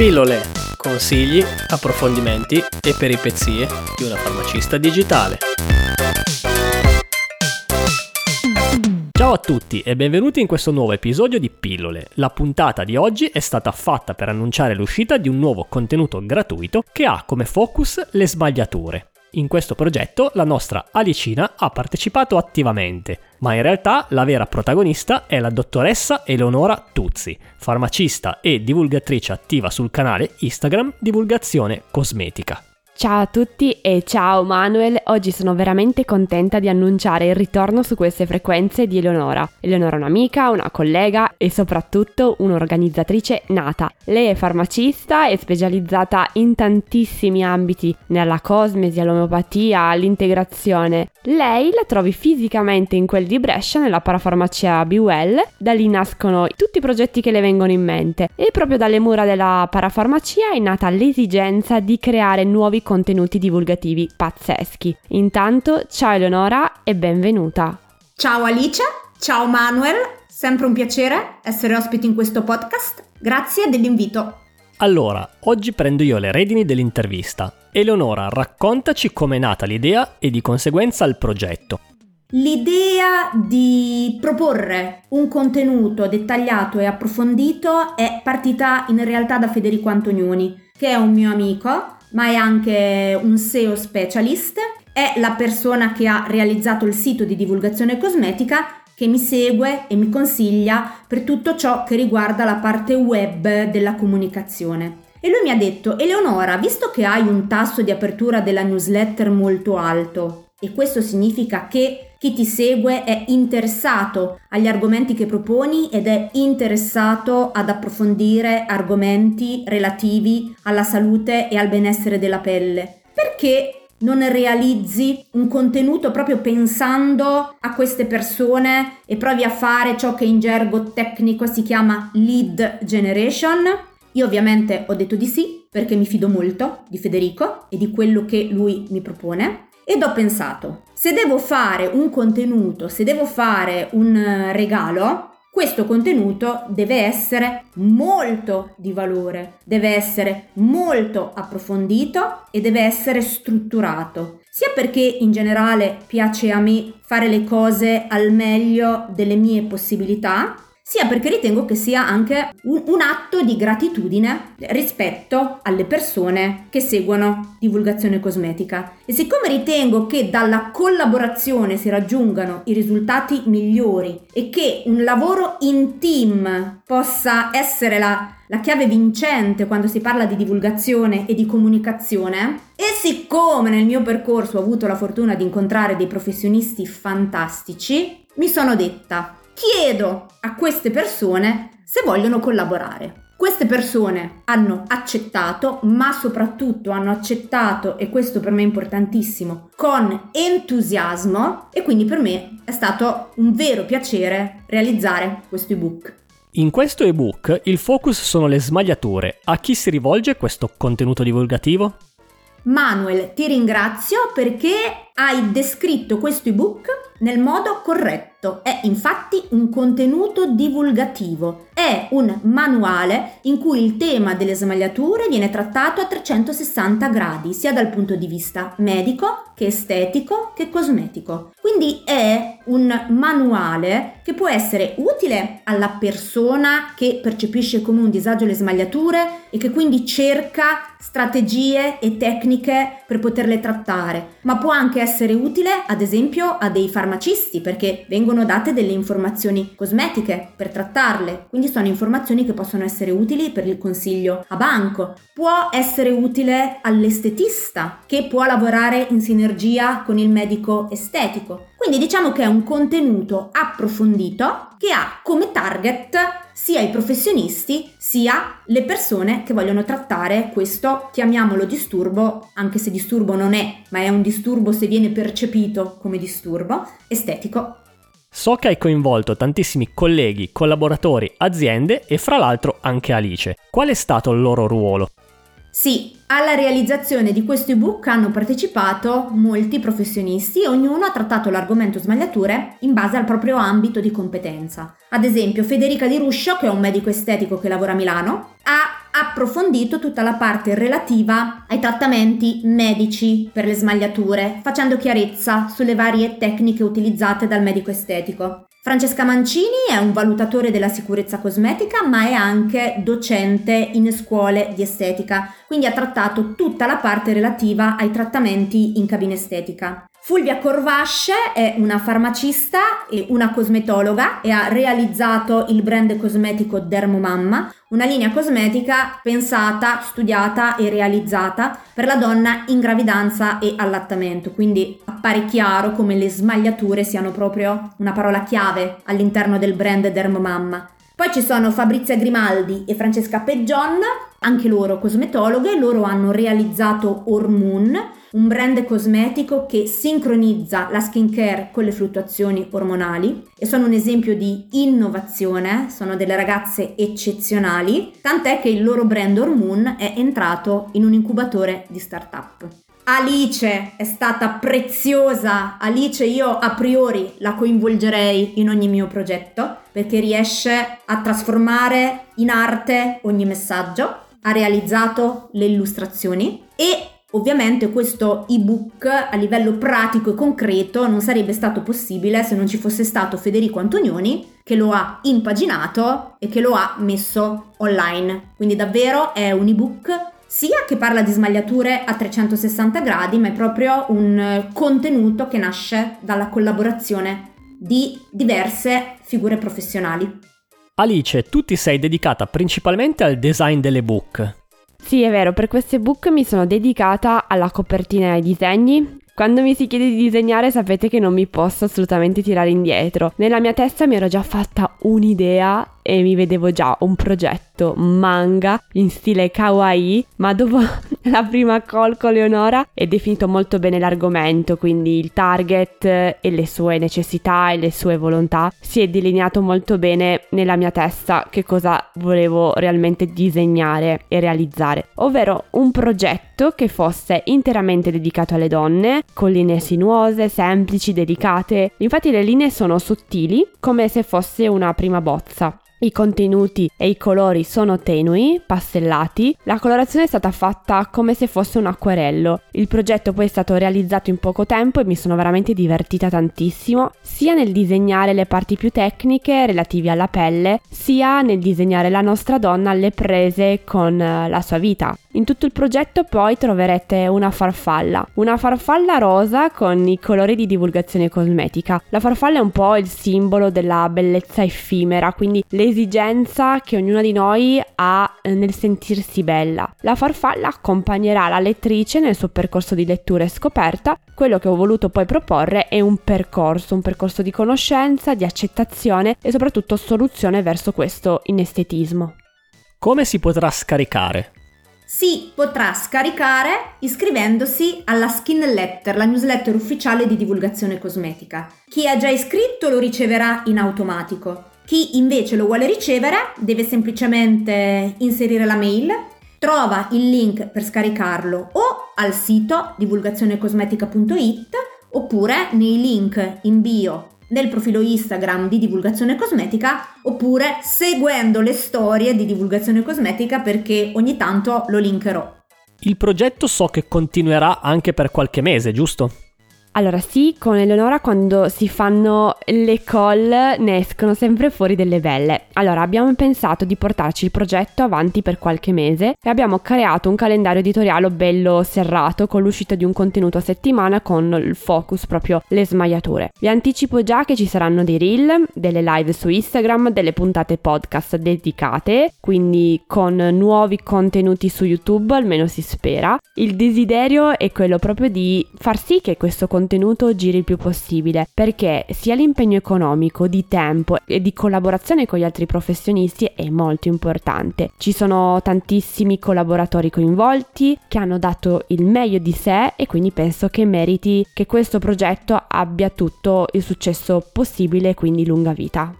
Pillole, consigli, approfondimenti e peripezie di una farmacista digitale. Ciao a tutti e benvenuti in questo nuovo episodio di Pillole. La puntata di oggi è stata fatta per annunciare l'uscita di un nuovo contenuto gratuito che ha come focus le sbagliature. In questo progetto la nostra Alicina ha partecipato attivamente, ma in realtà la vera protagonista è la dottoressa Eleonora Tuzzi, farmacista e divulgatrice attiva sul canale Instagram Divulgazione Cosmetica. Ciao a tutti e ciao Manuel, oggi sono veramente contenta di annunciare il ritorno su queste frequenze di Eleonora. Eleonora è un'amica, una collega e soprattutto un'organizzatrice nata. Lei è farmacista e specializzata in tantissimi ambiti, nella cosmesi, all'omeopatia, all'integrazione. Lei la trovi fisicamente in quel di Brescia nella parafarmacia Bewell, da lì nascono tutti i progetti che le vengono in mente e proprio dalle mura della parafarmacia è nata l'esigenza di creare nuovi contenuti divulgativi pazzeschi. Intanto, ciao Eleonora e benvenuta. Ciao Alice, ciao Manuel, sempre un piacere essere ospiti in questo podcast. Grazie dell'invito. Allora, oggi prendo io le redini dell'intervista. Eleonora, raccontaci com'è nata l'idea e di conseguenza il progetto. L'idea di proporre un contenuto dettagliato e approfondito è partita in realtà da Federico Antonioni, che è un mio amico ma è anche un SEO specialist, è la persona che ha realizzato il sito di divulgazione cosmetica che mi segue e mi consiglia per tutto ciò che riguarda la parte web della comunicazione. E lui mi ha detto, Eleonora, visto che hai un tasso di apertura della newsletter molto alto, e questo significa che chi ti segue è interessato agli argomenti che proponi ed è interessato ad approfondire argomenti relativi alla salute e al benessere della pelle. Perché non realizzi un contenuto proprio pensando a queste persone e provi a fare ciò che in gergo tecnico si chiama lead generation? Io ovviamente ho detto di sì perché mi fido molto di Federico e di quello che lui mi propone ed ho pensato, se devo fare un contenuto, se devo fare un eh, regalo, questo contenuto deve essere molto di valore, deve essere molto approfondito e deve essere strutturato, sia perché in generale piace a me fare le cose al meglio delle mie possibilità, sia perché ritengo che sia anche un, un, atto di gratitudine rispetto alle persone che seguono divulgazione cosmetica. E siccome ritengo che dalla collaborazione si raggiungano i risultati migliori e che un lavoro in team possa essere la, la chiave vincente quando si parla di divulgazione e di comunicazione, e siccome nel mio percorso ho avuto la fortuna di incontrare dei professionisti fantastici, mi sono detta chiedo a queste persone se vogliono collaborare. Queste persone hanno accettato, ma soprattutto hanno accettato, e questo per me è importantissimo, con entusiasmo e quindi per me è stato un vero piacere realizzare questo ebook. In questo ebook il focus sono le smagliature. A chi si rivolge questo contenuto divulgativo? Manuel, ti ringrazio perché hai descritto questo ebook nel modo corretto. È infatti un contenuto divulgativo, è un manuale in cui il tema delle smagliature viene trattato a 360 gradi, sia dal punto di vista medico che estetico che cosmetico. Quindi è un manuale che può essere utile alla persona che percepisce come un disagio le smagliature e che quindi cerca strategie e tecniche per poterle trattare, ma può anche essere utile ad esempio a dei farmacisti perché vengono date delle informazioni cosmetiche per trattarle, quindi sono informazioni che possono essere utili per il consiglio a banco. Può essere utile all'estetista che può lavorare in sinergia con il medico estetico. Quindi diciamo che è un contenuto approfondito che ha come target sia i professionisti sia le persone che vogliono trattare questo, chiamiamolo disturbo, anche se disturbo non è, ma è un disturbo se viene percepito come disturbo, estetico So che hai coinvolto tantissimi colleghi, collaboratori, aziende e fra l'altro anche Alice. Qual è stato il loro ruolo? Sì, alla realizzazione di questo ebook hanno partecipato molti professionisti e ognuno ha trattato l'argomento smagliature in base al proprio ambito di competenza. Ad esempio, Federica Di Ruscio, che è un medico estetico che lavora a Milano, ha approfondito tutta la parte relativa ai trattamenti medici per le smagliature, facendo chiarezza sulle varie tecniche utilizzate dal medico estetico. Francesca Mancini è un valutatore della sicurezza cosmetica, ma è anche docente in scuole di estetica, quindi ha trattato tutta la parte relativa ai trattamenti in cabina estetica. Fulvia Corvasce è una farmacista e una cosmetologa e ha realizzato il brand cosmetico Dermomamma, una linea cosmetica pensata, studiata e realizzata per la donna in gravidanza e allattamento, quindi appare chiaro come le smagliature siano proprio una parola chiave all'interno del brand Dermomamma. Poi ci sono Fabrizia Grimaldi e Francesca Peggion, anche loro cosmetologhe, loro hanno realizzato Hormoon, un brand cosmetico che sincronizza la skincare con le fluttuazioni ormonali e sono un esempio di innovazione, sono delle ragazze eccezionali, tant'è che il loro brand Hormoon è entrato in un incubatore di startup. Alice è stata preziosa, Alice io a priori la coinvolgerei in ogni mio progetto perché riesce a trasformare in arte ogni messaggio, ha realizzato le illustrazioni e Ovviamente questo ebook a livello pratico e concreto non sarebbe stato possibile se non ci fosse stato Federico Antonioni che lo ha impaginato e che lo ha messo online. Quindi davvero è un ebook sia che parla di smagliature a 360 gradi, ma è proprio un contenuto che nasce dalla collaborazione di diverse figure professionali. Alice, tu ti sei dedicata principalmente al design delle book, sì, è vero, per questo ebook mi sono dedicata alla copertina e ai disegni. Quando mi si chiede di disegnare sapete che non mi posso assolutamente tirare indietro. Nella mia testa mi ero già fatta un'idea e mi vedevo già un progetto manga in stile kawaii, ma dopo la prima call con Leonora è definito molto bene l'argomento, quindi il target e le sue necessità e le sue volontà si è delineato molto bene nella mia testa che cosa volevo realmente disegnare e realizzare, ovvero un progetto che fosse interamente dedicato alle donne, con linee sinuose, semplici, delicate. Infatti le linee sono sottili, come se fosse una prima bozza. I contenuti e i colori sono tenui, pastellati. La colorazione è stata fatta come se fosse un acquerello. Il progetto poi è stato realizzato in poco tempo e mi sono veramente divertita tantissimo, sia nel disegnare le parti più tecniche relative alla pelle, sia nel disegnare la nostra donna alle prese con eh, la sua vita. In tutto il progetto poi troverete una farfalla, una farfalla rosa con i colori di divulgazione cosmetica. La farfalla è un po' il simbolo della bellezza effimera, quindi l'esigenza che ognuna di noi ha eh, nel sentirsi bella. La farfalla accompagnerà la lettrice nel suo percorso di lettura e scoperta. Quello che ho voluto poi proporre è un percorso, un percorso di conoscenza, di accettazione e soprattutto soluzione verso questo inestetismo. Come si potrà scaricare? Si potrà scaricare iscrivendosi alla Skin Letter, la newsletter ufficiale di divulgazione cosmetica. Chi ha già iscritto lo riceverà in automatico. Chi invece lo vuole ricevere deve semplicemente inserire la mail, trova il link per scaricarlo o al sito divulgazionecosmetica.it oppure nei link in bio nel profilo Instagram di divulgazione cosmetica oppure seguendo le storie di divulgazione cosmetica perché ogni tanto lo linkerò. Il progetto so che continuerà anche per qualche mese, giusto? Allora sì, con Eleonora quando si fanno le call ne escono sempre fuori delle belle. Allora abbiamo pensato di portarci il progetto avanti per qualche mese e abbiamo creato un calendario editoriale bello serrato con l'uscita di un contenuto a settimana con il focus proprio le smagliature. Vi anticipo già che ci saranno dei reel, delle live su Instagram, delle puntate podcast dedicate, quindi con nuovi contenuti su YouTube, almeno si spera. Il desiderio è quello proprio di far sì che questo contenuto contenuto giri il più possibile, perché sia l'impegno economico, di tempo e di collaborazione con gli altri professionisti è molto importante. Ci sono tantissimi collaboratori coinvolti che hanno dato il meglio di sé e quindi penso che meriti che questo progetto abbia tutto il successo possibile e quindi lunga vita.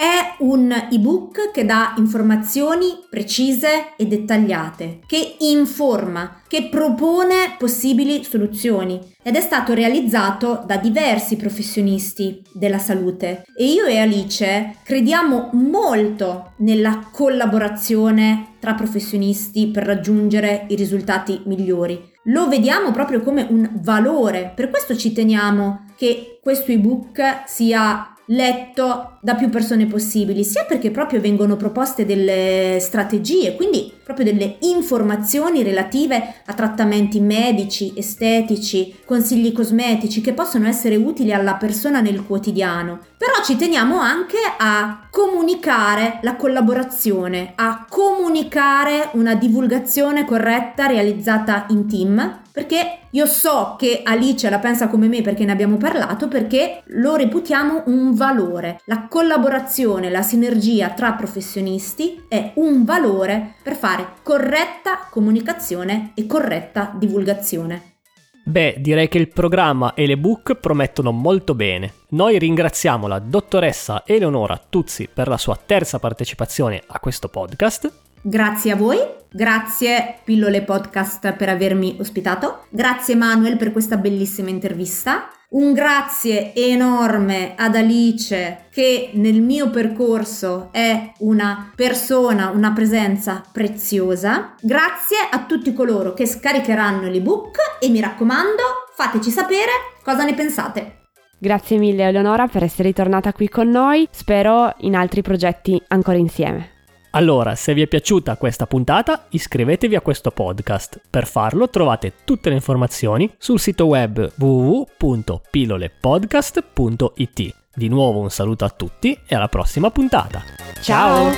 È un ebook che dà informazioni precise e dettagliate, che informa, che propone possibili soluzioni ed è stato realizzato da diversi professionisti della salute e io e Alice crediamo molto nella collaborazione tra professionisti per raggiungere i risultati migliori. Lo vediamo proprio come un valore, per questo ci teniamo che questo ebook sia letto da più persone possibili, sia perché proprio vengono proposte delle strategie, quindi proprio delle informazioni relative a trattamenti medici, estetici, consigli cosmetici che possono essere utili alla persona nel quotidiano. Però ci teniamo anche a comunicare la collaborazione, a comunicare una divulgazione corretta realizzata in team perché io so che Alice la pensa come me perché ne abbiamo parlato, perché lo reputiamo un valore. La collaborazione, la sinergia tra professionisti è un valore per fare corretta comunicazione e corretta divulgazione. Beh, direi che il programma e l'ebook promettono molto bene. Noi ringraziamo la dottoressa Eleonora Tuzzi per la sua terza partecipazione a questo podcast Grazie a voi, grazie Pillole Podcast per avermi ospitato, grazie Manuel per questa bellissima intervista, un grazie enorme ad Alice che nel mio percorso è una persona, una presenza preziosa. Grazie a tutti coloro che scaricheranno l'ebook e mi raccomando fateci sapere cosa ne pensate. Grazie mille Eleonora per essere ritornata qui con noi, spero in altri progetti ancora insieme. Allora, se vi è piaciuta questa puntata, iscrivetevi a questo podcast. Per farlo trovate tutte le informazioni sul sito web www.pillolepodcast.it. Di nuovo un saluto a tutti e alla prossima puntata. Ciao!